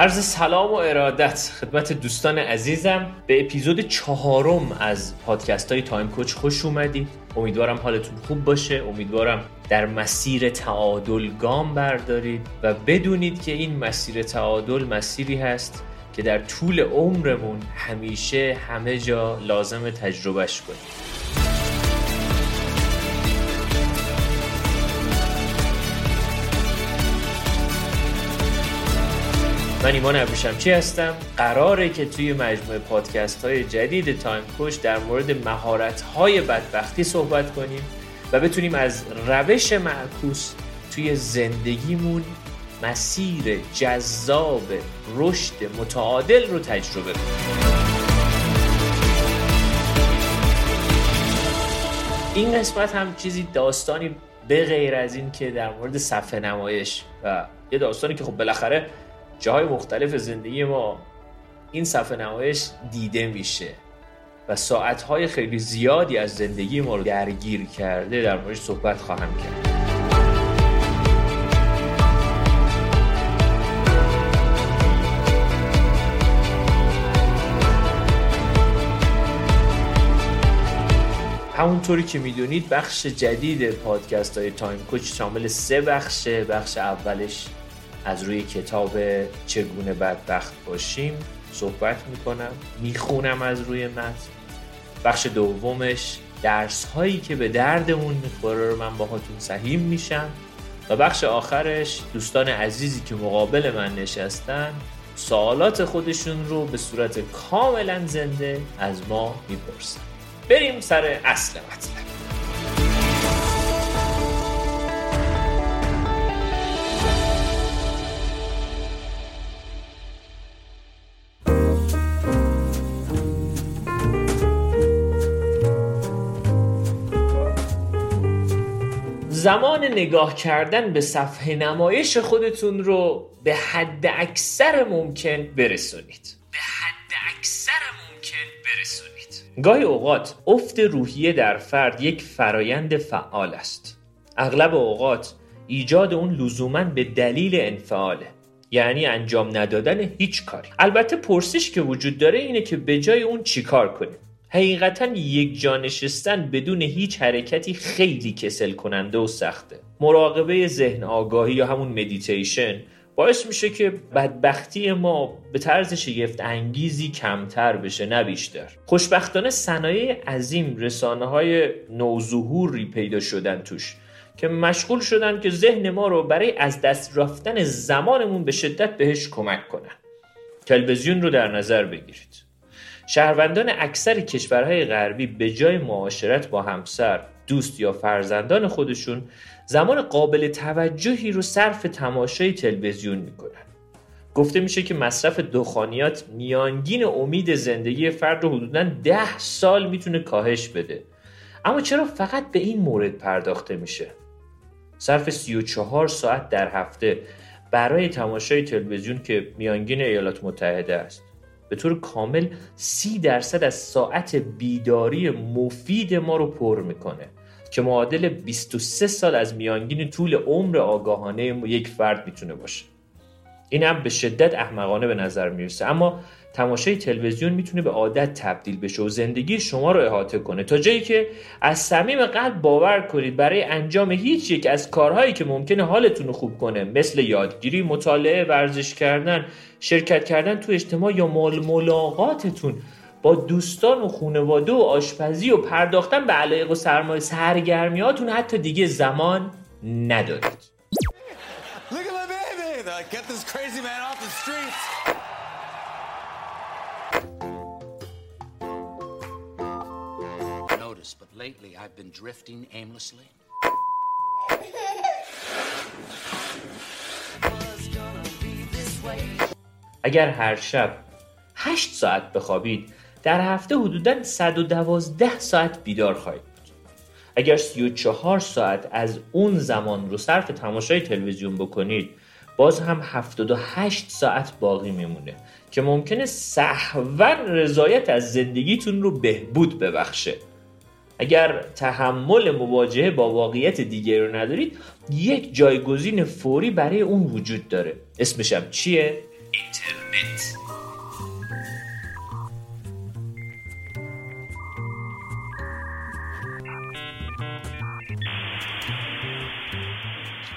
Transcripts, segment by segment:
عرض سلام و ارادت. خدمت دوستان عزیزم به اپیزود چهارم از پادکست های تایم کوچ خوش اومدید. امیدوارم حالتون خوب باشه. امیدوارم در مسیر تعادل گام بردارید و بدونید که این مسیر تعادل مسیری هست که در طول عمرمون همیشه همه جا لازم تجربهش کنیم من ایمان ابریشمچی هستم؟ قراره که توی مجموعه پادکست های جدید تایم کوچ در مورد مهارت های بدبختی صحبت کنیم و بتونیم از روش معکوس توی زندگیمون مسیر جذاب رشد متعادل رو تجربه کنیم. این قسمت هم چیزی داستانی به غیر از این که در مورد صفحه نمایش و یه داستانی که خب بالاخره جاهای مختلف زندگی ما این صفحه نمایش دیده میشه و ساعتهای خیلی زیادی از زندگی ما رو درگیر کرده در موردش صحبت خواهم کرد. همونطوری که می‌دونید بخش جدید پادکست های تایم کوچ شامل سه بخشه بخش اولش. از روی کتاب چگونه بدبخت باشیم صحبت می‌کنم می‌خونم از روی متن. بخش دومش درس هایی که به دردمون می‌خوره رو من باهاتون سهیم میشم. و بخش آخرش دوستان عزیزی که مقابل من نشستن سوالات خودشون رو به صورت کاملا زنده از ما می‌پرسن. بریم سر اصل مطلب. زمان نگاه کردن به صفحه نمایش خودتون رو به حد اکثر ممکن برسونید. به حد اکثر ممکن برسونید. گاهی اوقات افت روحیه در فرد یک فرایند فعال است. اغلب اوقات ایجاد اون لزوما به دلیل انفعاله. یعنی انجام ندادن هیچ کاری. البته پرسش که وجود داره اینه که به جای اون چیکار کنیم حقیقتا یک جا نشستن بدون هیچ حرکتی خیلی کسل کننده و سخته. مراقبه ذهن آگاهی یا همون مدیتیشن باعث میشه که بدبختی ما به طرز شگفت انگیزی کمتر بشه نه بیشتر. خوشبختانه صنایع عظیم رسانه های نوظهوری پیدا شدن توش که مشغول شدن که ذهن ما رو برای از دست رفتن زمانمون به شدت بهش کمک کنن. تلویزیون رو در نظر بگیرید. شهروندان اکثر کشورهای غربی به جای معاشرت با همسر، دوست یا فرزندان خودشون زمان قابل توجهی رو صرف تماشای تلویزیون می‌کنن. گفته میشه که مصرف دخانیات میانگین امید زندگی فرد رو حدودا ده سال می‌تونه کاهش بده. اما چرا فقط به این مورد پرداخته میشه؟ صرف 34 ساعت در هفته برای تماشای تلویزیون که میانگین ایالات متحده است. به طور کامل سی درصد از ساعت بیداری مفید ما رو پر می‌کنه که معادل 23 سال از میانگین طول عمر آگاهانه یک فرد می‌تونه باشه. این هم به شدت احمقانه به نظر می‌رسه. اما تماشای تلویزیون می‌تونه به عادت تبدیل بشه و زندگی شما رو احاطه کنه. تا جایی که از صمیم قلب باور کنید برای انجام هیچ یک از کارهایی که ممکنه حالتون رو خوب کنه مثل یادگیری مطالعه ورزش کردن شرکت کردن تو اجتماع یا ملاقاتتون با دوستان و خانواده و آشپزی و پرداختن به علایق و سرمایه سرگرمیاتون حتی دیگه زمان ندارید. Lately I've been drifting aimlessly. اگر هر شب 8 ساعت بخوابید در هفته حدوداً 112 ساعت بیدار خواهید بود. اگر 34 ساعت از اون زمان رو صرف تماشای تلویزیون بکنید باز هم 78 ساعت باقی میمونه که ممکنه سهوا رضایت از زندگیتون رو بهبود ببخشه اگر تحمل مواجهه با واقعیت دیگری رو ندارید یک جایگزین فوری برای اون وجود داره اسمشم چیه؟ اینترنت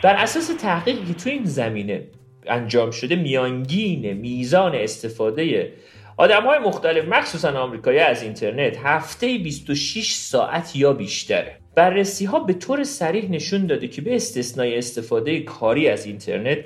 بر اساس تحقیقی که تو این زمینه انجام شده میانگین میزان استفاده آدم های مختلف مخصوصا آمریکایی از اینترنت هفته 26 ساعت یا بیشتره. بررسی ها به طور سریح نشون داده که به استثنای استفاده کاری از اینترنت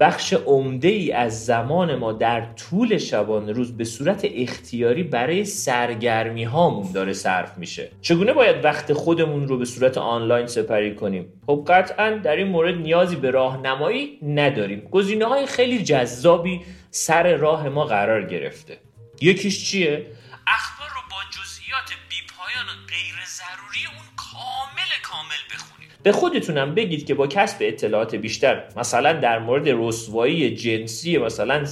بخش عمده ای از زمان ما در طول شبانه روز به صورت اختیاری برای سرگرمی هامون داره صرف میشه. چگونه باید وقت خودمون رو به صورت آنلاین سپری کنیم؟ خب قطعا در این مورد نیازی به راهنمایی نداریم. گزینه های خیلی جذابی سر راه ما قرار گرفته. یکیش چیه؟ اخبار رو با جزئیات بیپایان و غیر ضروری اون کامل کامل بخونید. به خودتونم بگید که با کسب اطلاعات بیشتر مثلا در مورد رسوایی جنسی مثلا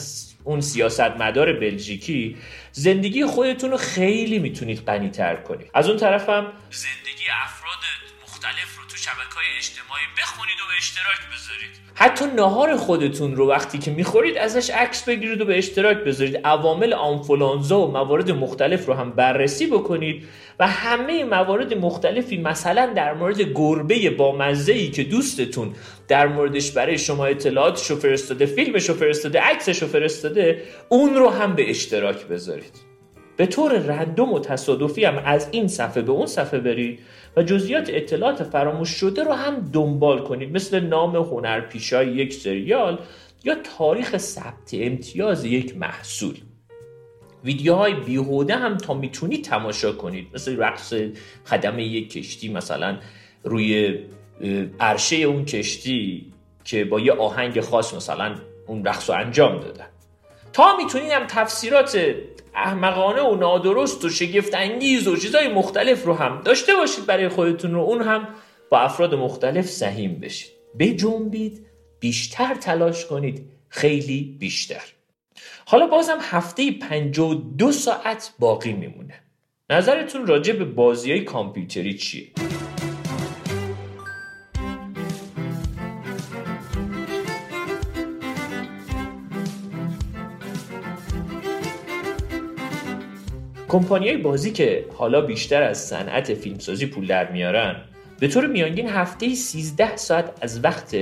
اون سیاستمدار بلژیکی زندگی خودتون رو خیلی می‌تونید غنیتر کنید. از اون طرفم زندگی افراد مختلف رو تو شبکه های اجتماعی بخونید و به اشتراک بذارید. حتی نهار خودتون رو وقتی که می‌خورید ازش عکس بگیرید و به اشتراک بذارید. عوامل آنفولانزا و موارد مختلف رو هم بررسی بکنید و همه موارد مختلفی مثلا در مورد گربه با مزه ای که دوستتون در موردش برای شما اطلاعاتش رو فرستاده فیلمش رو فرستاده عکسش فرستاده اون رو هم به اشتراک بذارید. به طور رندوم و تصادفی هم از این صفحه به اون صفحه برید و جزئیات اطلاعات فراموش شده رو هم دنبال کنید. مثل نام هنرپیشای یک سریال یا تاریخ ثبت امتیاز یک محصول. ویدیوهای بیهوده هم تا می‌تونید تماشا کنید. مثل رقص خدمه یک کشتی مثلا روی عرشه اون کشتی که با یه آهنگ خاص مثلا اون رقص رو انجام دادن. تا می‌تونید هم تفسیرات احمقانه و نادرست و شگفت انگیز و چیزای مختلف رو هم داشته باشید برای خودتون رو اون هم با افراد مختلف سهیم بشید. بجنبید بیشتر تلاش کنید خیلی بیشتر. حالا بازم هفته 52 ساعت باقی میمونه. نظرتون راجع به بازی های کامپیوتری چیه؟ کمپانیای بازی که حالا بیشتر از صنعت فیلمسازی پول در میارن به طور میانگین هفته 13 ساعت از وقت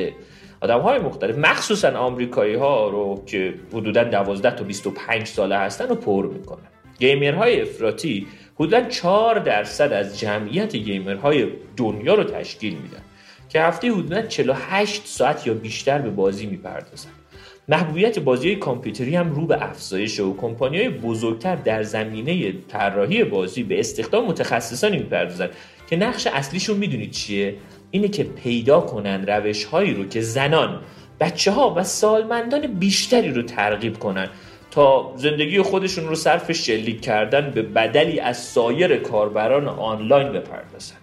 آدم های مختلف مخصوصا آمریکایی ها رو که حدودا 12 تا 25 ساله هستن رو پر می‌کنن. گیمرهای افراطی حدودا 4 درصد از جمعیت گیمرهای دنیا رو تشکیل میدن که هفته حدودا 48 ساعت یا بیشتر به بازی می‌پردازن. محبوبیت بازی کامپیوتری هم رو به افزایش و کمپانی بزرگتر در زمینه طراحی بازی به استخدام متخصصانی می‌پردازن که نقش اصلیشون می‌دونید چیه؟ اینه که پیدا کنن روش هایی رو که زنان بچه ها و سالمندان بیشتری رو ترغیب کنن تا زندگی خودشون رو صرف شلیک کردن به بدلی از سایر کاربران آنلاین بپردازن.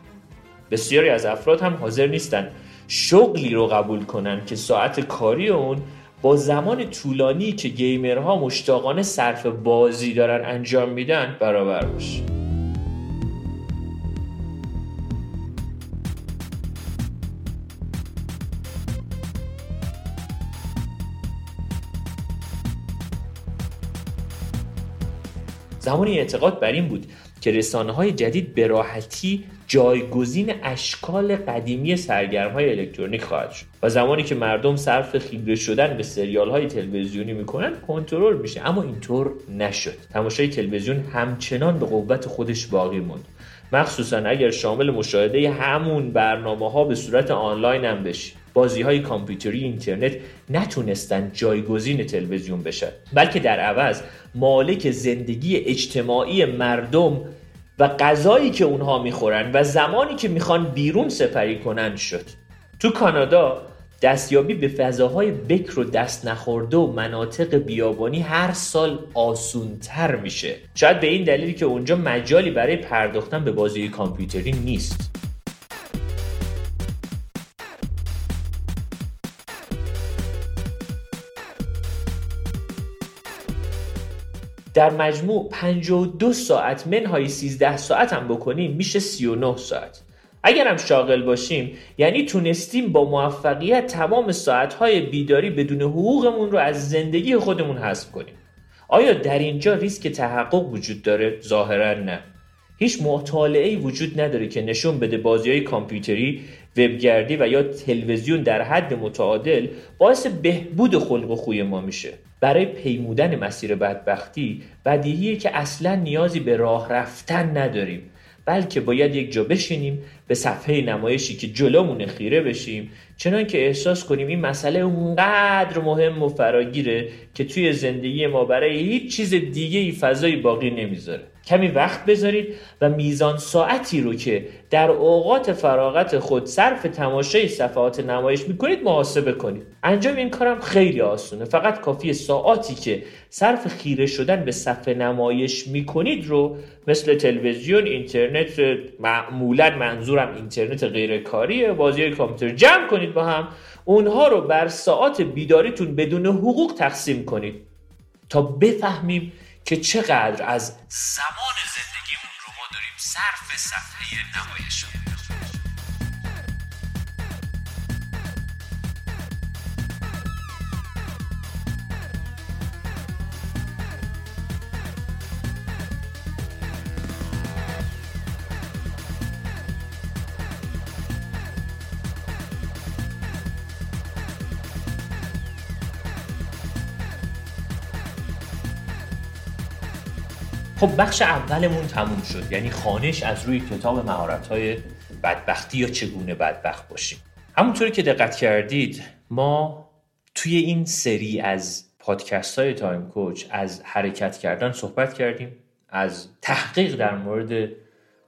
بسیاری از افراد هم حاضر نیستن شغلی رو قبول کنن که ساعت کاری اون با زمان طولانی که گیمرها مشتاقانه صرف بازی دارن انجام میدن برابر باشه زمانی اعتقاد بر این بود که رسانه های جدید به راحتی جایگزین اشکال قدیمی سرگرم های الکترونیک خواهد شد و زمانی که مردم صرف خیره شدن به سریال های تلویزیونی می‌کنن کنترل میشه. اما اینطور نشد. تماشای تلویزیون همچنان به قوت خودش باقی موند. مخصوصا اگر شامل مشاهده همون برنامه ها به صورت آنلاین هم بشه بازی های کامپیوتری اینترنت نتونستن جایگزین تلویزیون بشن. بلکه در عوض مالک زندگی اجتماعی مردم و غذایی که اونها می‌خورن و زمانی که می‌خوان بیرون سپری کنن شد. تو کانادا دستیابی به فضاهای بکر و دست نخورده و مناطق بیابانی هر سال آسونتر میشه. شاید به این دلیلی که اونجا مجالی برای پرداختن به بازی کامپیوتری نیست. در مجموع 52 ساعت منهای 13 ساعت هم بکنیم میشه 39 ساعت. اگرم شاغل باشیم یعنی تونستیم با موفقیت تمام ساعتهای بیداری بدون حقوقمون رو از زندگی خودمون حذف کنیم. آیا در اینجا ریسک تحقق وجود داره؟ ظاهرا نه. هیچ مطالعه وجود نداره که نشون بده بازی های کامپیوتری، وبگردی و یا تلویزیون در حد متعادل باعث بهبود خلق و خوی ما میشه. برای پیمودن مسیر بدبختی بدیهیه که اصلا نیازی به راه رفتن نداریم بلکه باید یک جا بشینیم به صفحه نمایشی که جلومون خیره بشیم چنان که احساس کنیم این مسئله اونقدر مهم و فراگیره که توی زندگی ما برای هیچ چیز دیگه ای فضایی باقی نمی‌ذاره کمی وقت بذارید و میزان ساعتی رو که در اوقات فراغت خود صرف تماشای صفحات نمایش می‌کنید محاسبه کنید. انجام این کارم خیلی آسونه. فقط کافی ساعتی که صرف خیره شدن به صفحه نمایش می‌کنید رو مثل تلویزیون اینترنت معمولا منظورم اینترنت غیرکاریه بازی کامپیوتر جمع کنید با هم اونها رو بر ساعت بیداریتون بدون حقوق تقسیم کنید. تا بفهمیم که چقدر از زمان زندگیمون رو ما داریم صرف صفحه نمایش خب بخش اولمون تموم شد. یعنی خانش از روی کتاب مهارت های بدبختی یا چگونه بدبخت باشیم. همونطوری که دقت کردید ما توی این سری از پادکست های تایم کوچ از حرکت کردن صحبت کردیم از تحقیق در مورد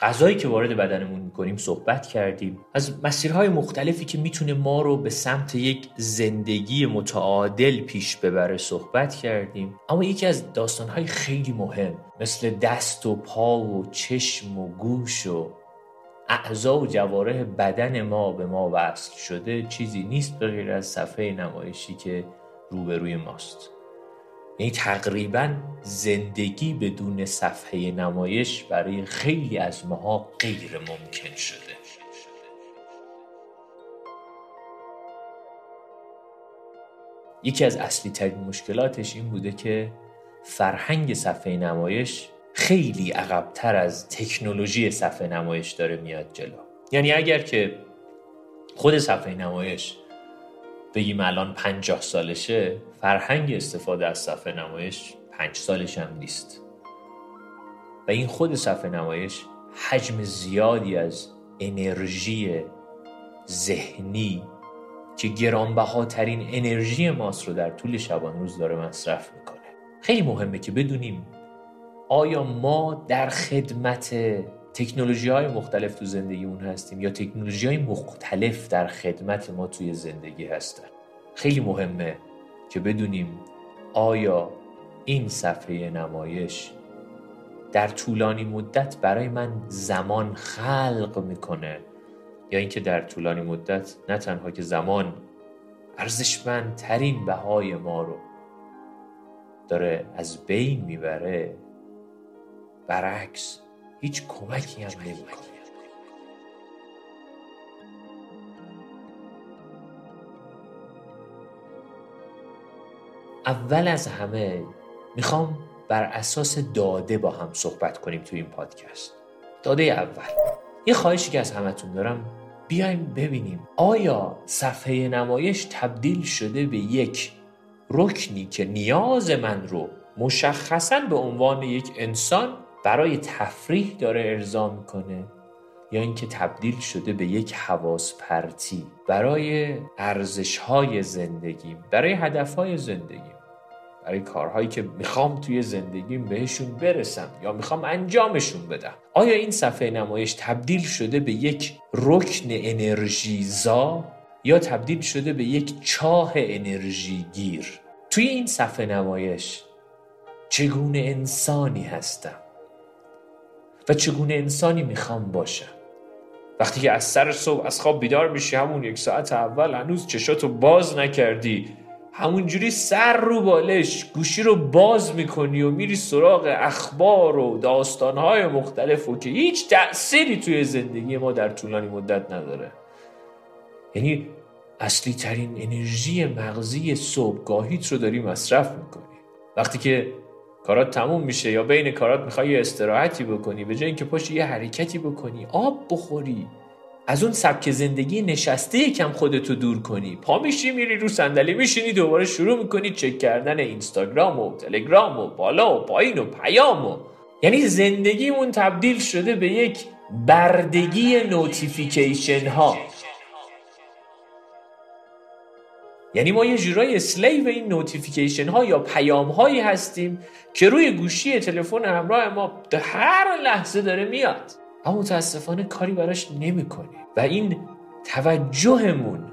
غذایی که وارد بدنمون می‌کنیم صحبت کردیم. از مسیرهای مختلفی که می‌تونه ما رو به سمت یک زندگی متعادل پیش ببره صحبت کردیم. اما یکی از داستانهای خیلی مهم مثل دست و پا و چشم و گوش و اعضا و جواره بدن ما به ما وصل شده چیزی نیست به غیر از صفحه نمایشی که روبروی ماست. یعنی تقریبا زندگی بدون صفحه نمایش برای خیلی از ماها غیر ممکن شده. یکی از اصلی ترین مشکلاتش این بوده که فرهنگ صفحه نمایش خیلی عقبتر از تکنولوژی صفحه نمایش داره میاد جلو. یعنی اگر که خود صفحه نمایش بگیم الان پنجاه سالشه فرهنگ استفاده از صفحه نمایش پنج سالش هم نیست. و این خود صفحه نمایش حجم زیادی از انرژی ذهنی که گرانبهاترین انرژی ماست رو در طول شبان روز داره مصرف می‌کنه. خیلی مهمه که بدونیم آیا ما در خدمت تکنولوژی های مختلف تو زندگیمون هستیم یا تکنولوژی های مختلف در خدمت ما توی زندگی هستن. خیلی مهمه که بدونیم آیا این صفحه نمایش در طولانی مدت برای من زمان خلق می‌کنه یا اینکه در طولانی مدت نه تنها که زمان ارزشمندترین بهای ما رو داره از بین می‌بره برعکس هیچ کمکی هم نمی‌کنه. اول از همه می‌خوام بر اساس داده با هم صحبت کنیم تو این پادکست. داده اول. یه خواهشی که از همتون دارم بیایم ببینیم آیا صفحه نمایش تبدیل شده به یک رکنی که نیاز من رو مشخصا به عنوان یک انسان برای تفریح داره ارضا می‌کنه یا اینکه تبدیل شده به یک حواس پرتی برای ارزش های زندگیم برای هدف های زندگیم برای کارهایی که می‌خوام توی زندگیم بهشون برسم یا می‌خوام انجامشون بدم. آیا این صفحه نمایش تبدیل شده به یک رکن انرژیزا یا تبدیل شده به یک چاه انرژی گیر؟ توی این صفحه نمایش چگونه انسانی هستم؟ و چگونه انسانی می‌خوام باشم؟ وقتی که از سر صبح از خواب بیدار میشی همون یک ساعت اول هنوز چشاتو باز نکردی همونجوری سر رو بالش گوشی رو باز می‌کنی و میری سراغ اخبار و داستانهای مختلف و که هیچ تأثیری توی زندگی ما در طولانی مدت نداره. یعنی اصلی ترین انرژی مغزی صبحگاهیت رو داری مصرف می‌کنی. وقتی که کارات تموم میشه یا بین کارات می‌خوای یه استراحتی بکنی به جای اینکه پاشی یه حرکتی بکنی آب بخوری. از اون سبک زندگی نشسته یکم خودتو دور کنی. پا میشی میری رو صندلی میشینی دوباره شروع می‌کنی چک کردن اینستاگرام و تلگرام و بالا و پایین و پیام و. یعنی زندگیمون تبدیل شده به یک بردگی notification ها یعنی ما یه جورای slave این notification ها یا پیام هایی هستیم که روی گوشی تلفن همراه ما در هر لحظه داره میاد. اما متاسفانه کاری براش نمی‌کنیم و این توجهمون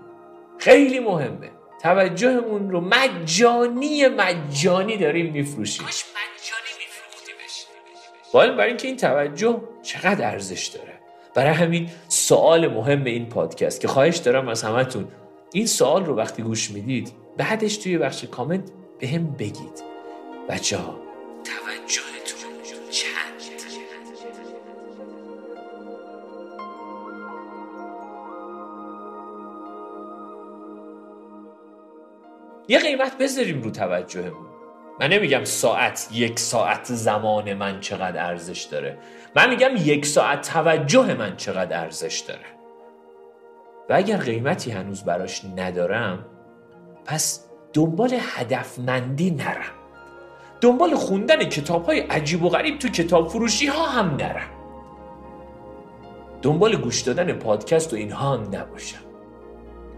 خیلی مهمه. توجهمون رو مجانی مجانی داریم میفروشیم. کاش مجانی میفروختیمش برای اینکه این توجه چقدر ارزش داره؟ برای همین سوال مهم این پادکست که خواهش دارم از همتون این سوال رو وقتی گوش می‌دید بعدش توی بخش کامنت به هم بگید. بچه ها توجهتون چند یه قیمت بذاریم رو توجهمون. من نمیگم ساعت یک ساعت زمان من چقدر ارزش داره. من میگم یک ساعت توجه من چقدر ارزش داره. و اگر قیمتی هنوز براش ندارم پس دنبال هدفمندی نرم. دنبال خوندن کتاب های عجیب و غریب تو کتاب فروشی ها هم نرم. دنبال گوش دادن پادکست و اینها هم نباشم.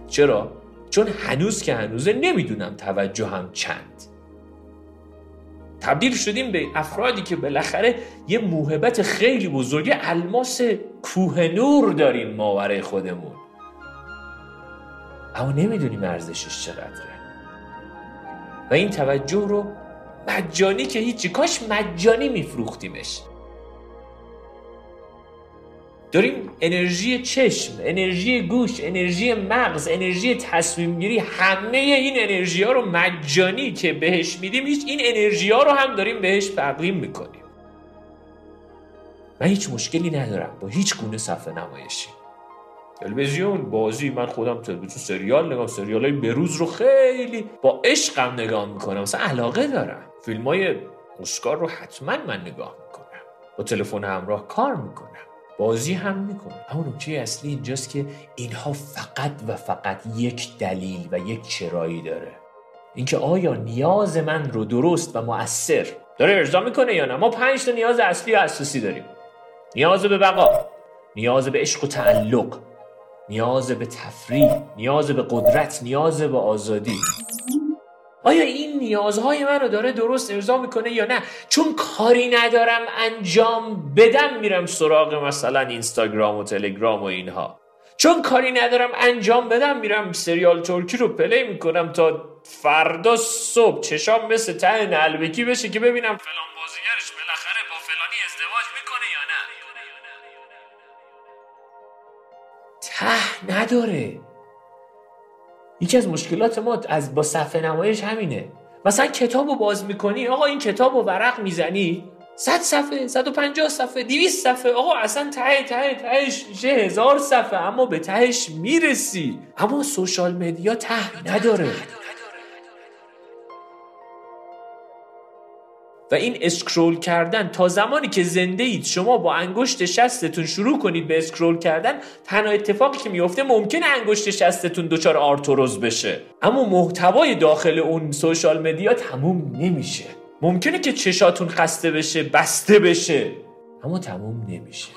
چرا؟ چون هنوز که هنوزه نمی‌دونم توجه هم چند. تبدیل شدیم به افرادی که بالاخره یه موهبت خیلی بزرگ الماس کوه نور داریم ماورای خودمون. اما نمی‌دونیم ارزشش چقدره. و این توجه رو مجانی که هیچی کاش مجانی میفروختیمش. داریم انرژی چشم انرژی گوش انرژی مغز انرژی تصمیم گیری همه این انرژی ها رو مجانی که بهش میدیم هیچ این انرژی ها رو هم داریم بهش تقدیم می‌کنیم. من هیچ مشکلی ندارم با هیچ گونه صفحه نمایشی. تلویزیون بازی من خودم تلویزیون سریال نگاه سریال های بروز رو خیلی با عشقم نگاه می‌کنم. مثلا علاقه دارم. فیلم های اسکار رو حتما من نگاه می‌کنم. با تلفن همراه کار می‌کنم. بازی هم می‌کنم. اما نکته اصلی اینجاست که اینها فقط و فقط یک دلیل و یک چرایی داره. اینکه آیا نیاز من رو درست و مؤثر داره ارضا می‌کنه یا نه؟ ما پنج تا نیاز اصلی و اساسی داریم. نیاز به بقا نیاز به عشق و تعلق. نیاز به تفریح نیاز به قدرت نیاز به آزادی. آیا این نیازهای من رو داره درست ارضا می‌کنه یا نه؟ چون کاری ندارم انجام بدم میرم سراغ مثلا اینستاگرام و تلگرام و اینها. چون کاری ندارم انجام بدم میرم سریال ترکی رو پلی می‌کنم تا فردا صبح چشام مثل ته نلبکی بشه که ببینم فلان بازیگرش ته نداره. یکی از مشکلات ما از با صفحه نمایش همینه. مثلا کتاب رو باز می‌کنی آقا این کتاب رو ورق می‌زنی 100 صفحه 150 صفحه 200 صفحه آقا اصلا ته ته تهش میشه هزار صفحه اما به تهش می‌رسی. اما سوشال مدیا ته نداره. و این scroll کردن تا زمانی که زنده اید شما با انگشت شستتون شروع کنید به scroll کردن تنها اتفاقی که میفته ممکنه انگشت شستتون دچار آرتروز بشه. اما محتوای داخل اون social media تموم نمیشه. ممکنه که چشاتون خسته بشه بسته بشه. اما تموم نمیشه.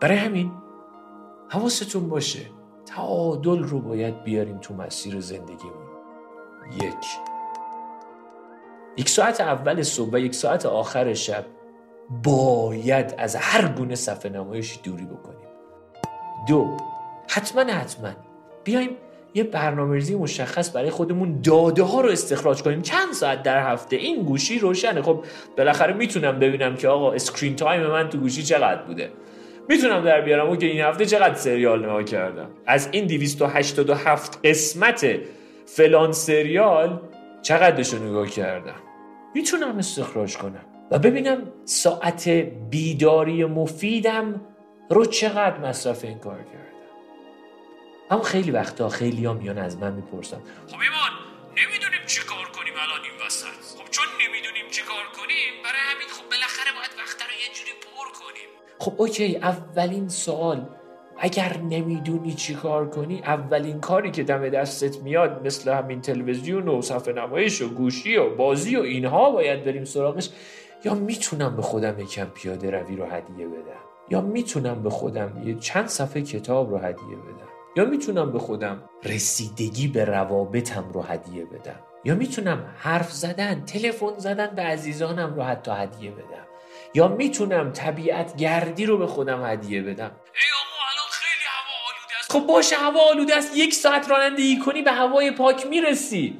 برای همین حواستون باشه تعادل رو باید بیاریم تو مسیر زندگیمون. یک. یک ساعت اول صبح و یک ساعت آخر شب باید از هر گونه صفحه نمایشی دوری بکنیم. دو حتما حتما. بیایم یه برنامه‌ریزی مشخص برای خودمون داده ها رو استخراج کنیم. چند ساعت در هفته؟ این گوشی روشنه. خب بالاخره می‌تونم ببینم که آقا screen time من تو گوشی چقدر بوده. می‌تونم در بیارم او که این هفته چقدر سریال نگاه کردم؟ از این 287 قسمت فلان سریال چقدرش رو نگاه کردم؟ می‌تونم استخراج کنم و ببینم ساعت بیداری مفیدم رو چقدر مصرف این کار کردم. اما خیلی وقتا خیلی ها میان از من می‌پرسن. خب ایمان نمی‌دونیم چی کار کنیم الان این وسط. خب چون نمی‌دونیم چی کار کنیم برای همین خب بالاخره باید وقت رو یه جوری پر کنیم. خب اوکی اولین سوال اگر نمی‌دونی چی کار کنی اولین کاری که دم دستت میاد مثل همین تلویزیون و صفحه نمایش و گوشی و بازی و اینها باید بریم سراغش یا می‌تونم به خودم یکم پیاده روی رو هدیه بدم؟ یا می‌تونم به خودم یه چند صفحه کتاب رو هدیه بدم؟ یا می‌تونم به خودم رسیدگی به روابطم رو هدیه بدم؟ یا می‌تونم حرف زدن تلفن زدن به عزیزانم رو حتی هدیه بدم؟ یا می‌تونم طبیعت گردی رو به خودم هدیه بدم؟ خب باشه هوا آلوده است یک ساعت رانندگی کنی به هوای پاک می‌رسی.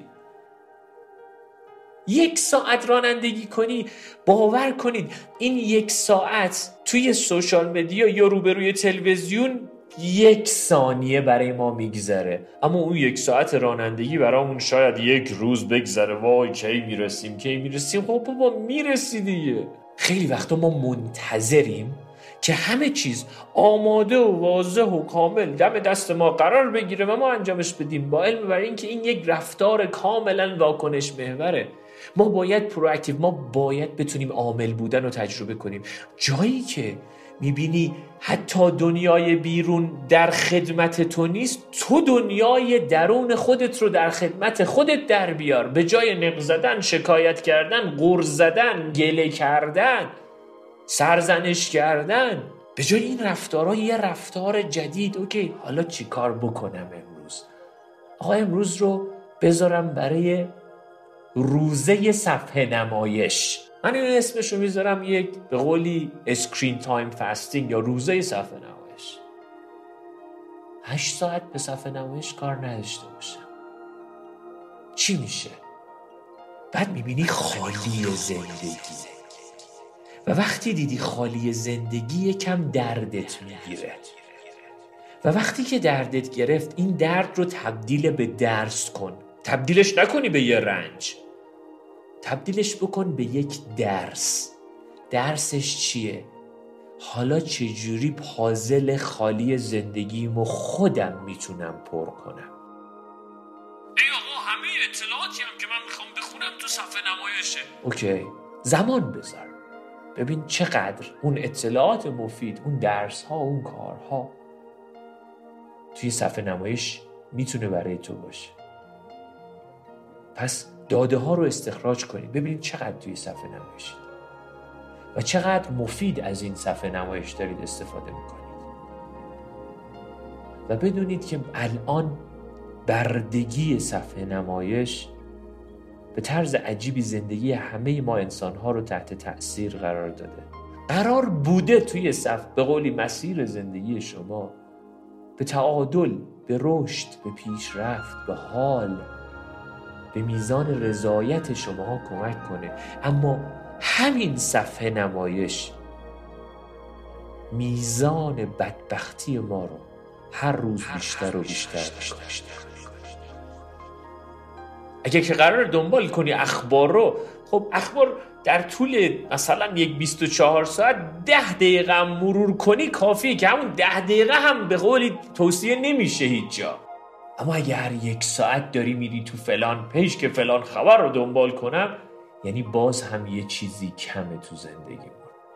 یک ساعت رانندگی کنی باور کنید این یک ساعت توی سوشال مدیا یا روبروی تلویزیون یک ثانیه برای ما میگذره. اما اون یک ساعت رانندگی برامون شاید یک روز بگذره. وای کی می‌رسیم کی می‌رسیم؟ خب بابا می‌رسی دیگه. خیلی وقتا ما منتظریم که همه چیز آماده و واضح و کامل. دم دست ما قرار بگیره و ما انجامش بدیم. با علم بر اینکه این یک رفتار کاملا واکنش محوره. ما باید پرواکتیو ما باید بتونیم عامل بودن رو تجربه کنیم. جایی که می‌بینی حتی دنیای بیرون در خدمت تو نیست تو دنیای درون خودت رو در خدمت خودت در بیار. به جای نق زدن شکایت کردن غرز زدن گله کردن. سرزنش کردن. به جای این رفتارها یه رفتار جدید. OK حالا چی کار بکنم امروز؟ آقا امروز رو بذارم برای روزه صفحه نمایش. من این اسمش رو می‌ذارم یک به قولی screen time fasting یا روزه صفحه نمایش. هشت ساعت به صفحه نمایش کار نداشته باشم. چی میشه؟ بعد می‌بینی خالی زندگی. و وقتی دیدی خالی زندگی یکم دردت می‌گیره. و وقتی که دردت گرفت این درد رو تبدیل به درس کن. تبدیلش نکنی به یه رنج. تبدیلش بکن به یک درس. درسش چیه؟ حالا چجوری پازل خالی زندگیمو خودم می‌تونم پر کنم؟ ای آقا همه اطلاعاتی هم که من می‌خوام بخونم تو صفحه نمایشه. اوکی. زمان بذار. ببین چقدر اون اطلاعات مفید اون درس ها اون کارها توی صفحه نمایش می‌تونه برای تو باشه. پس داده ها رو استخراج کنید ببینید چقدر توی صفحه نمایش. و چقدر مفید از این صفحه نمایش دارید استفاده می‌کنید. و بدونید که الان بردگی صفحه نمایش به طرز عجیبی زندگی همه ما انسان ها رو تحت تأثیر قرار داده. قرار بوده توی صف به قولی مسیر زندگی شما به تعادل به رشد به پیشرفت به حال به میزان رضایت شما کمک کنه. اما همین صفحه نمایش میزان بدبختی ما رو هر روز بیشتر و بیشتر اگه که قرار دنبال کنی اخبار رو خب اخبار در طول مثلا یک 24 ساعت ده دقیقه مرور کنی کافیه که همون ده دقیقه هم به قولی توصیه نمیشه هیچ جا. اما اگه هر یک ساعت داری میری تو فلان پیش که فلان خبر رو دنبال کنم یعنی باز هم یه چیزی کمه تو زندگی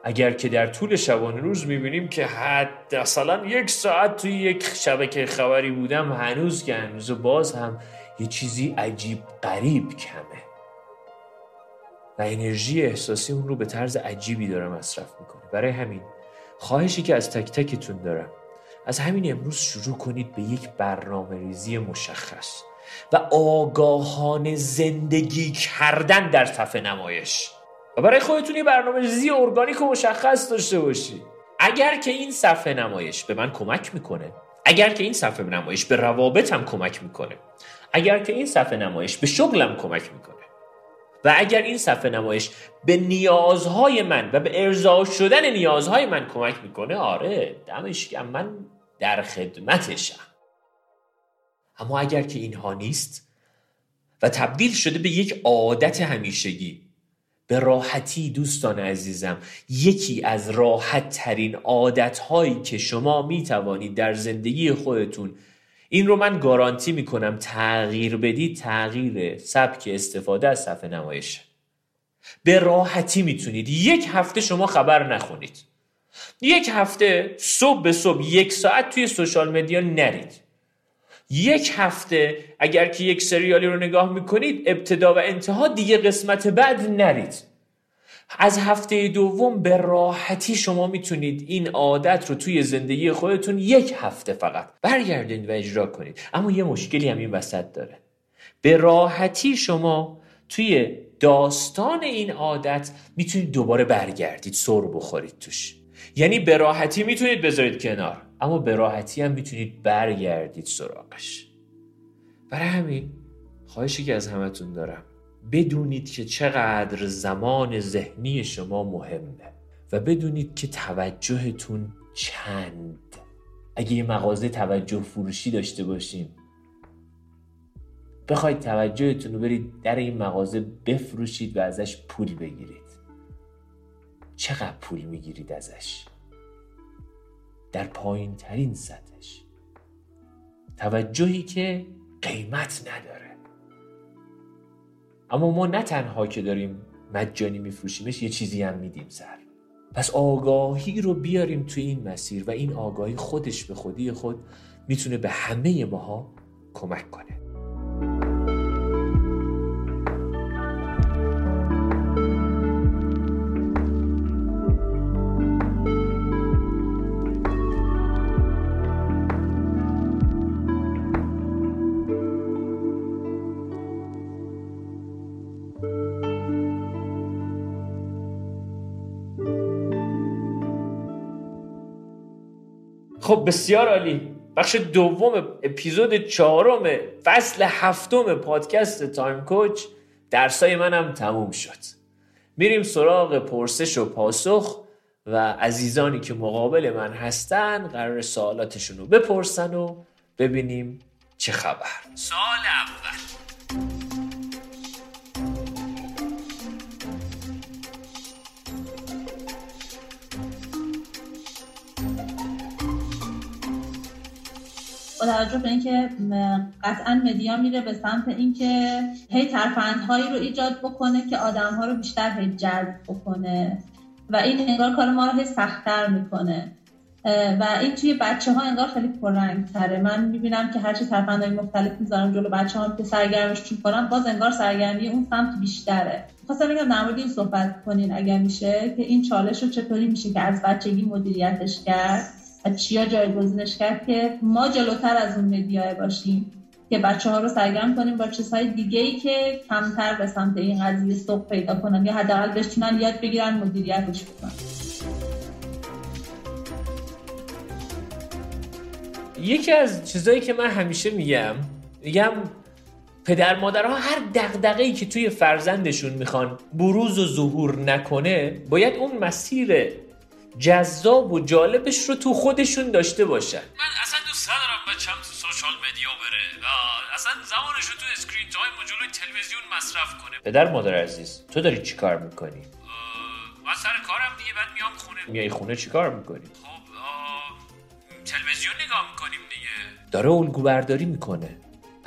اگر که در طول شبانه روز می‌بینیم که حد مثلا یک ساعت توی یک شبکه خبری بودم هنوز که هنوز باز هم یه چیزی عجیب قریب کمه. و انرژی احساسی اون رو به طرز عجیبی داره مصرف می‌کنه. برای همین خواهشی که از تک تکتون دارم از همین امروز شروع کنید به یک برنامه ریزی مشخص و آگاهان زندگی کردن در صفحه نمایش. و برای خودتون یه برنامه ریزی ارگانیک و مشخص داشته باشید اگر که این صفحه نمایش به من کمک می‌کنه اگر که این صفحه نمایش به روابطم کمک می‌کنه اگر که این صفحه نمایش به شغلم کمک می‌کنه و اگر این صفحه نمایش به نیازهای من و به ارضا شدن نیازهای من کمک می‌کنه آره دمش من در خدمتشم. اما اگر که اینها نیست و تبدیل شده به یک عادت همیشگی به راحتی دوستان عزیزم یکی از راحت ترین عادت هایی که شما می توانید در زندگی خودتون این رو من گارانتی می کنم تغییر بدید تغییر سبک استفاده از صفحه نمایش. به راحتی می‌تونید. یک هفته شما خبر نخونید. یک هفته صبح به صبح یک ساعت توی سوشال مدیا نرید. یک هفته اگر که یک سریالی رو نگاه می‌کنید ابتدا و انتها دیگه قسمت بعد نرید. از هفته دوم به راحتی شما می‌تونید این عادت رو توی زندگی خودتون یک هفته فقط برگردید و اجرا کنید. اما یه مشکلی هم این وسط داره. به راحتی شما توی داستان این عادت می‌تونید دوباره برگردید سر بخورید توش. یعنی به راحتی می‌تونید بذارید کنار اما به راحتی هم می‌تونید برگردید سراغش. برای همین خواهشی که از همتون دارم. بدونید که چقدر زمان ذهنی شما مهمه و بدونید که توجهتون چند. اگه یه مغازه توجه فروشی داشته باشین بخواید توجهتون رو برید در این مغازه بفروشید و ازش پول بگیرید. چقدر پول می‌گیرید ازش؟ در پایین ترین سطحش. توجهی که قیمت نداره. اما ما نه تنها که داریم مجانی میفروشیمش یه چیزی هم میدیم سر. پس آگاهی رو بیاریم توی این مسیر و این آگاهی خودش به خودی خود می‌تونه به همه ماها کمک کنه. خب بسیار عالی. بخش دوم اپیزود چهارم فصل هفتم پادکست تایم کوچ درسای منم تموم شد. میریم سراغ پرسش و پاسخ و عزیزانی که مقابل من هستن قرار سوالاتشون رو بپرسن و ببینیم چه خبر. سال اول. با توجه به اینکه قطعا مدیا میره به سمت اینکه هی ترفندهایی رو ایجاد بکنه که آدمها رو بیشتر هی جذب بکنه و این انگار کار ما رو هی سختتر می‌کنه. و این توی بچه ها انگار خیلی پررنگ تره من می‌بینم که هرچی ترفندهای مختلف می‌ذارم جلو بچه ها که سرگرمش کنم باز انگار سرگرمی اون سمت بیشتره. خواستم بگم در این صحبت کنین اگر میشه که این چالش رو چطوری میشه که از بچگی مدیریتش کرد؟ چیا جایگزینش کرد که ما جلوتر از اون مدیاه باشیم که بچه ها رو سرگرم کنیم با چیزهای دیگه ای که کمتر به سمت این قضیه سوق پیدا کنن. یا حداقل بتونن یاد بگیرن مدیریتش بکنن یکی از چیزهایی که من همیشه میگم میگم پدر مادرها هر دغدغه‌ای که توی فرزندشون می‌خوان بروز و ظهور نکنه باید اون مسیر جذاب و جالبش رو تو خودشون داشته باشن. من اصلا دوست ندارم بچم تو social media بره. و اصلا زمانش رو تو screen time و جلوی تلویزیون مصرف کنه. پدر مادر عزیز تو داری چی کار می‌کنی؟ من سر کارم دیگه بعد میام خونه. میای خونه چی کار می‌کنی؟ خب تلویزیون نگاه می‌کنیم دیگه. داره الگو برداری می‌کنه.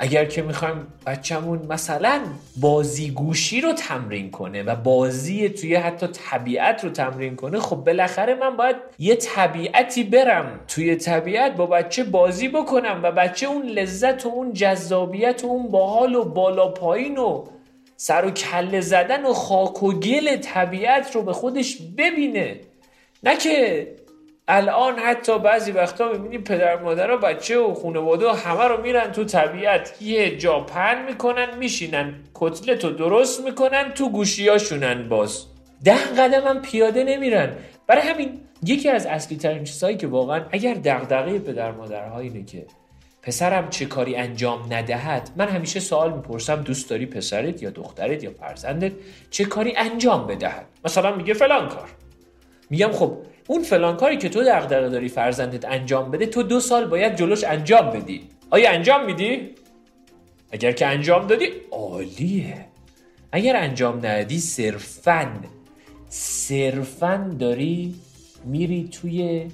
اگر که می‌خوایم بچهمون مثلا بازی گوشی رو تمرین کنه و بازی توی حتی طبیعت رو تمرین کنه خب بالاخره من باید یه طبیعتی برم توی طبیعت با بچه بازی بکنم و بچه اون لذت و اون جذابیت و اون باحال و بالا پایین و سر و کله زدن و خاک و گل طبیعت رو به خودش ببینه. نه که الان حتی بعضی وقتا می‌بینی پدر مادر و بچه و خانواده و همه رو میرن تو طبیعت. یه جا پن می‌کنن میشینن. کتلت رو درست می‌کنن تو گوشیاشونن باز. ده قدم هم پیاده نمیرن. برای همین یکی از اصلی ترین چیزهایی که واقعا اگر دغدغه پدر مادرها اینه که پسرم چه کاری انجام ندهد من همیشه سوال می‌پرسم دوست داری پسرت یا دخترت یا فرزندت چه کاری انجام بدهد؟ مثلا میگه فلان کار. میگم خب اون فلان کاری که تو دغدغه داری فرزندت انجام بده تو دو سال باید جلوش انجام بدی. آیا انجام میدی؟ اگر که انجام دادی عالیه. اگر انجام ندی صرفا صرفا داری میری توی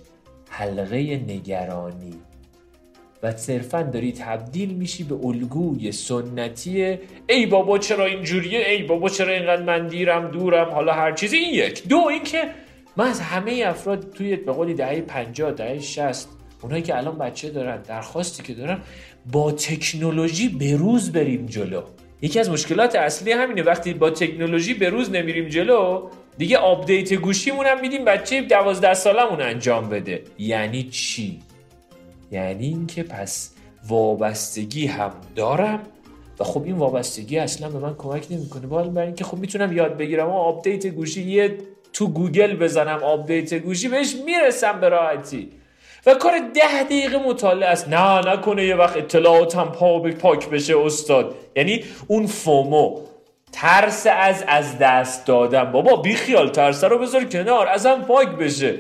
حلقه نگرانی و صرفا داری تبدیل میشی به الگوی سنتی ای بابا چرا اینجوریه؟ ای بابا چرا اینقدر من دیرم دورم حالا هر چیزی؟ این یک. دو اینکه من از همه افراد توی به قولی دهه 50 دهه 60 اونایی که الان بچه دارن درخواستی که دارن با تکنولوژی به روز بریم جلو. یکی از مشکلات اصلی همینه وقتی با تکنولوژی به روز نمیریم جلو دیگه update گوشیمون هم میدیم بچه دوازده سالمون انجام بده. یعنی چی؟ یعنی اینکه پس وابستگی هم دارم و خب این وابستگی اصلا به من کمک نمی‌کنه. بالا برای اینکه خب می‌تونم یاد بگیرم و update گوشی یه تو گوگل بزنم update گوشی بهش می‌رسم به راحتی. و کار ده دقیقه مطالعه است. نه نکنه یه وقت اطلاعاتم پا پاک بشه استاد. یعنی اون FOMO ترس از از دست دادم بابا بی خیال ترس رو بذار کنار ازم پاک بشه.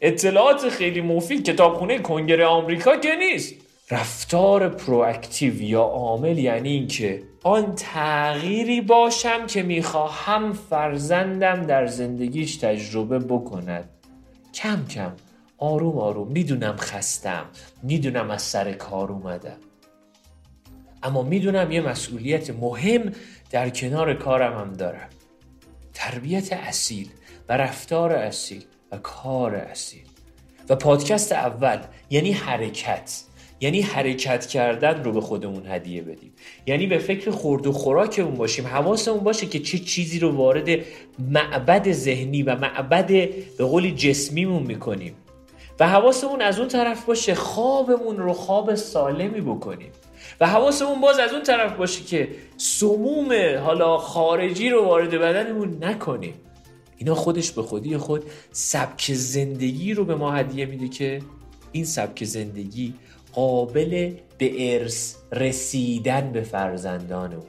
اطلاعات خیلی مفید. کتابخونه کنگره آمریکا که نیست. رفتار پرواکتیو یا عامل یعنی اینکه آن تغییری باشم که می‌خواهم فرزندم در زندگیش تجربه بکند. کم کم آروم آروم می‌دونم خستم می‌دونم از سر کار اومدم. اما می‌دونم یه مسئولیت مهم در کنار کارم هم دارم. تربیت اصیل و رفتار اصیل و کار اصیل. و پادکست اول یعنی حرکت. یعنی حرکت کردن رو به خودمون هدیه بدیم. یعنی به فکر خورد و خوراکمون باشیم حواسمون باشه که چه چیزی رو وارد معبد ذهنی و معبد به قولی جسمیمون می‌کنیم. و حواسمون از اون طرف باشه خوابمون رو خواب سالمی بکنیم. و حواسمون باز از اون طرف باشه که سموم حالا خارجی رو وارد بدنمون نکنیم. اینا خودش به خودی خود سبک زندگی رو به ما هدیه میده که این سبک زندگی قابل به ارث رسیدن به فرزندانمونه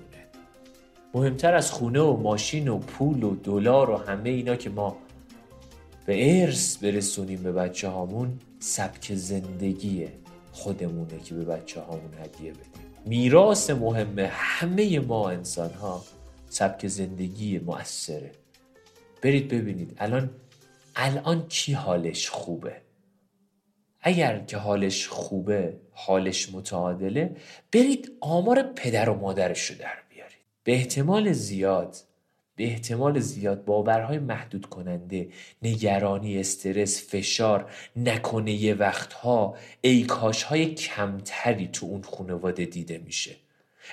مهمتر از خونه و ماشین و پول و دلار و همه اینا که ما به ارث برسونیم به بچه هامون سبک زندگی خودمونه که به بچه هامون هدیه بدیم. میراث مهم همه ما انسان ها سبک زندگی مؤثره. برید ببینید الان الان کی حالش خوبه. اگر که حالش خوبه حالش متعادله برید آمار پدر و مادرش رو در بیارید. به احتمال زیاد به احتمال زیاد باورهای محدود کننده نگرانی استرس فشار نکنه یه وقتها ایکاش های کمتری تو اون خانواده دیده میشه.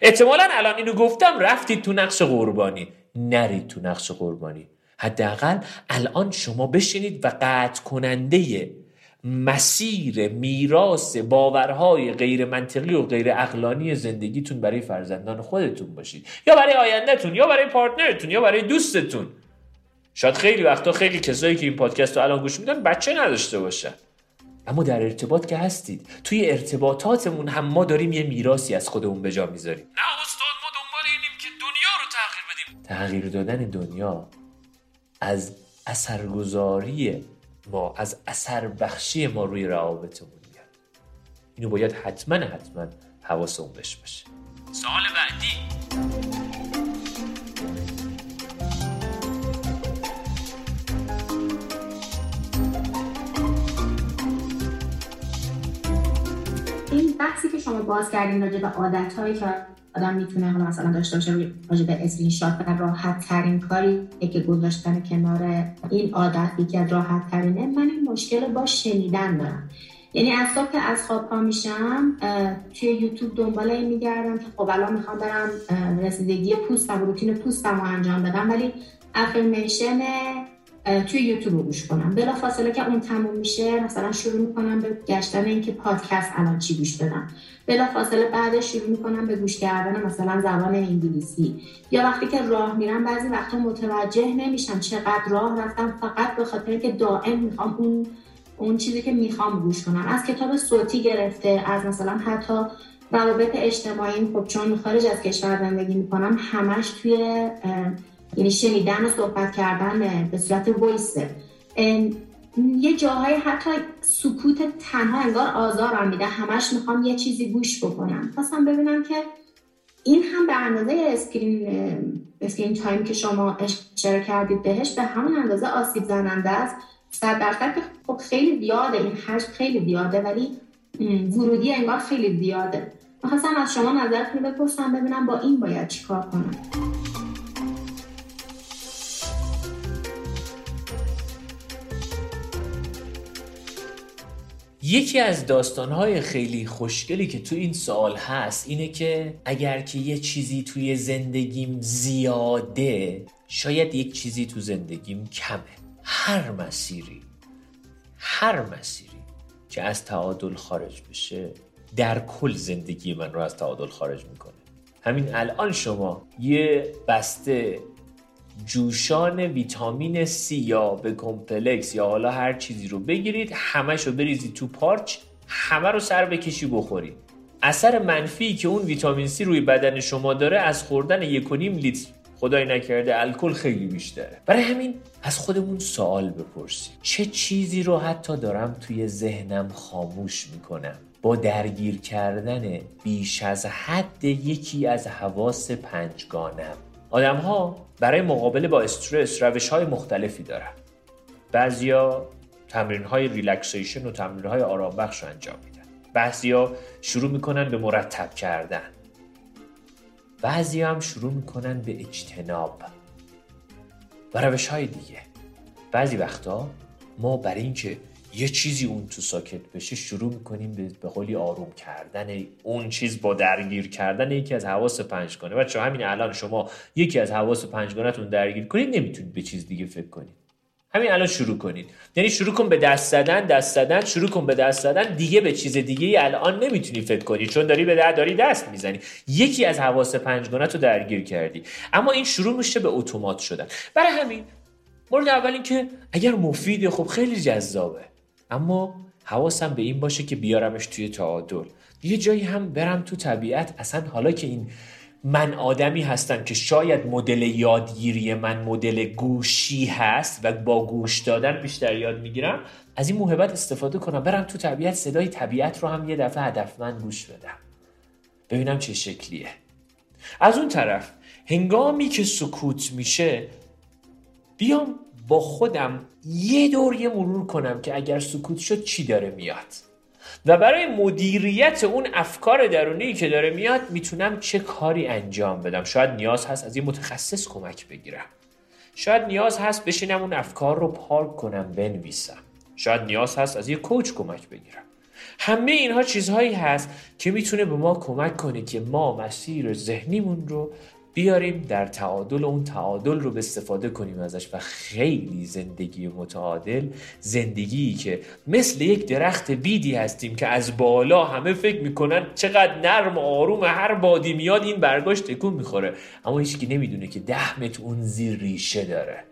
احتمالا الان اینو گفتم رفتید تو نقش قربانی. نرید تو نقش قربانی. حداقل الان شما بشینید و قطع کننده مسیر میراث باورهای غیر منطقی و غیر اقلانی زندگیتون برای فرزندان خودتون باشید. یا برای آیندهتون یا برای پارتنرتون یا برای دوستتون. شاید خیلی وقتا خیلی کسایی که این پادکست رو الان گوش میدن بچه نداشته باشن. اما در ارتباط که هستید توی ارتباطاتمون هم ما داریم یه میراثی از خودمون به جا می‌ذاریم. نه استاد ما دنبال اینیم که دنیا رو تغییر بدیم. تغییر دادن دنیا از اثرگذاری ما از اثر بخشی ما روی روابطمون میاد. اینو باید حتما حتما حواسمون بهش باشه. سال بعدی. این بحثی که شما باز کردین راجع به عادت هایی که آدم می‌تونه حالا مثلا داشته باشه راجع به اسکرین شات و راحت ترین کاری که گذاشتن کنار این عادت از راحت ترینه من این مشکل با شنیدن دارم. یعنی از که از خواب پا میشم توی یوتیوب دنبال این میگردم که خب الان می‌خوام برم رسیدگی پوستم روتین پوستم رو انجام بدم. ولی affirmation توی یوتیوب رو گوش کنم. بلا فاصله که اون تموم میشه مثلا شروع می‌کنم به گشتن اینکه پادکست الان چی گوش بدم. بلا فاصله بعدش شروع می‌کنم به گوش کردن مثلا زبان انگلیسی. یا وقتی که راه میرم بعضی وقتا متوجه نمیشم چقدر راه رفتم فقط به خاطر که دائم می‌خوام اون اون چیزی که می‌خوام گوش کنم. از کتاب صوتی گرفته از مثلا حتی روابط اجتماعی خب چون خارج از کشور زندگی می‌کنم همش توی یعنی شنیدن و صحبت کردن به صورت ویسه یه جاهای حتی سکوت تنها انگار آزارم میده. همش می‌خوام یه چیزی گوش بکنم. خواستم ببینم که این هم به اندازه screen screen time که شما اشاره کردید بهش به همون اندازه آسیب زننده است. صد درصد که خب خیلی زیاده. این حجم خیلی زیاده ولی ورودی انگار خیلی زیاده. می‌خواستم از شما نظرتون بپرسم ببینم با این باید چیکار کنم. یکی از داستانهای خیلی خوشگلی که تو این سوال هست اینه که اگر که یه چیزی توی زندگیم زیاده شاید یک چیزی تو زندگیم کمه. هر مسیری هر مسیری که از تعادل خارج بشه در کل زندگی من رو از تعادل خارج می‌کنه. همین الان شما یه بسته جوشان ویتامین C یا به کمپلکس یا حالا هر چیزی رو بگیرید همش رو بریزید تو پارچ همه رو سر بکشی بخورید اثر منفی که اون ویتامین C روی بدن شما داره از خوردن یک لیتر. خدای نکرده الکل خیلی بیشتره. برای همین از خودمون سوال بپرسیم. چه چیزی رو حتی دارم توی ذهنم خاموش می‌کنم؟ با درگیر کردن بیش از حد یکی از حواس پنجگانم. آدم ها برای مقابله با استرس روش های مختلفی دارن. بعضیا تمرین های ریلکسیشن و تمرین های آرام بخش رو انجام میدن. بعضیا شروع می‌کنن به مرتب کردن. بعضی هم شروع می‌کنن به اجتناب و روش های دیگه. بعضی وقتا ما برای اینکه یه چیزی اون تو ساکت بشه شروع می‌کنیم به به قولی آروم کردن اون چیز با درگیر کردن یکی از حواس پنجگانه. بچه همین الان شما یکی از حواس پنجگانهتون درگیر کنید نمی‌تونید به چیز دیگه فکر کنید. همین الان شروع کنید. یعنی شروع کن به دست زدن دست زدن شروع کن به دست زدن دیگه به چیز دیگه ای الان نمی‌تونی فکر کنی. چون داری به داری دست می‌زنی. یکی از حواس پنجگانه رو درگیر کردی. اما این شروع میشه به اتومات شدن. برای همین مورد اول این که اگر مفیده خب خیلی جذابه. اما حواسم به این باشه که بیارمش توی تعادل. یه جایی هم برم تو طبیعت. اصلا حالا که این من آدمی هستم که شاید مدل یادگیری من مدل گوشی هست و با گوش دادن بیشتر یاد می‌گیرم از این موهبت استفاده کنم. برم تو طبیعت صدای طبیعت رو هم یه دفعه هدفمند گوش بدم. ببینم چه شکلیه. از اون طرف هنگامی که سکوت میشه بیام با خودم یه دور یه مرور کنم که اگر سکوت شد چی داره میاد. و برای مدیریت اون افکار درونی که داره میاد می‌تونم چه کاری انجام بدم. شاید نیاز هست از یه متخصص کمک بگیرم. شاید نیاز هست بشینم اون افکار رو پارک کنم بنویسم. شاید نیاز هست از یه کوچ کمک بگیرم. همه اینها چیزهایی هست که می‌تونه به ما کمک کنه که ما مسیر ذهنیمون رو بیاریم در تعادل اون تعادل رو به استفاده کنیم ازش و خیلی زندگی متعادل زندگی که مثل یک درخت بیدی هستیم که از بالا همه فکر می‌کنن چقدر نرم آروم هر بادی میاد این برگاش تکون می‌خوره. اما هیچکی نمی‌دونه که ده متر اون زیر ریشه داره.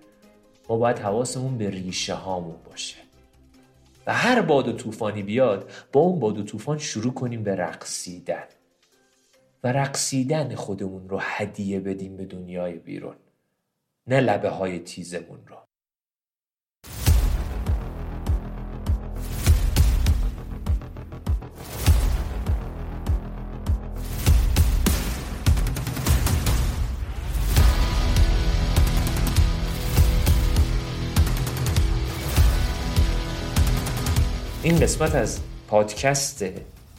ما باید حواسمون به ریشه هامون باشه. و هر باد و طوفانی بیاد با اون باد و طوفان شروع کنیم به رقصیدن. و رقصیدن خودمون رو هدیه بدیم به دنیای بیرون نه لبه های تیزمون رو. این قسمت از پادکست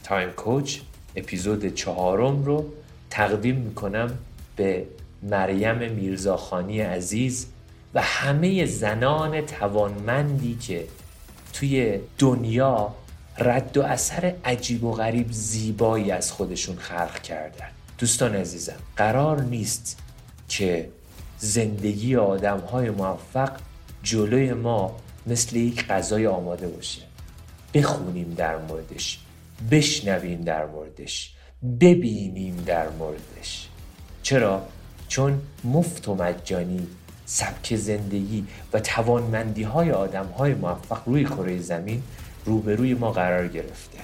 تایم کوچ اپیزود چهارم رو تقدیم می‌کنم به مریم میرزاخانی عزیز و همه زنان توانمندی که توی دنیا رد و اثر عجیب و غریب زیبایی از خودشون خلق کردن. دوستان عزیزم قرار نیست که زندگی آدم های موفق جلوی ما مثل یک غذای آماده باشه. بخونیم در موردش. بشنویم در موردش ببینیم در موردش. چرا؟ چون مفت و مجانی سبک زندگی و توانمندی های آدم های موفق روی کره زمین روبروی ما قرار گرفته.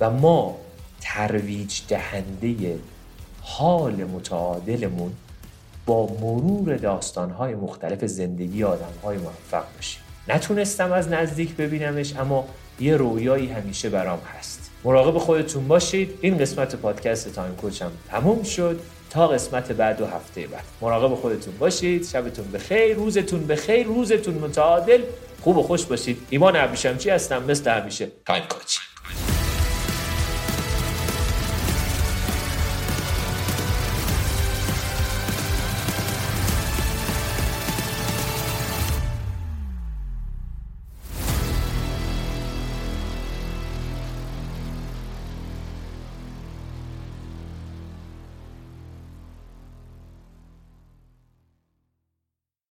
و ما ترویج دهنده حال متعادلمون با مرور داستانهای مختلف زندگی آدمهای موفق باشیم. نتونستم از نزدیک ببینمش اما یه رویایی همیشه برام هست. مراقب خودتون باشید. این قسمت پادکست Time Coach م تموم شد. تا قسمت بعد و هفته بعد. مراقب خودتون باشید. شبتون بخیر. روزتون بخیر. روزتون متعادل. خوب و خوش باشید. ایمان چی هستم. مثل همیشه Time Coach.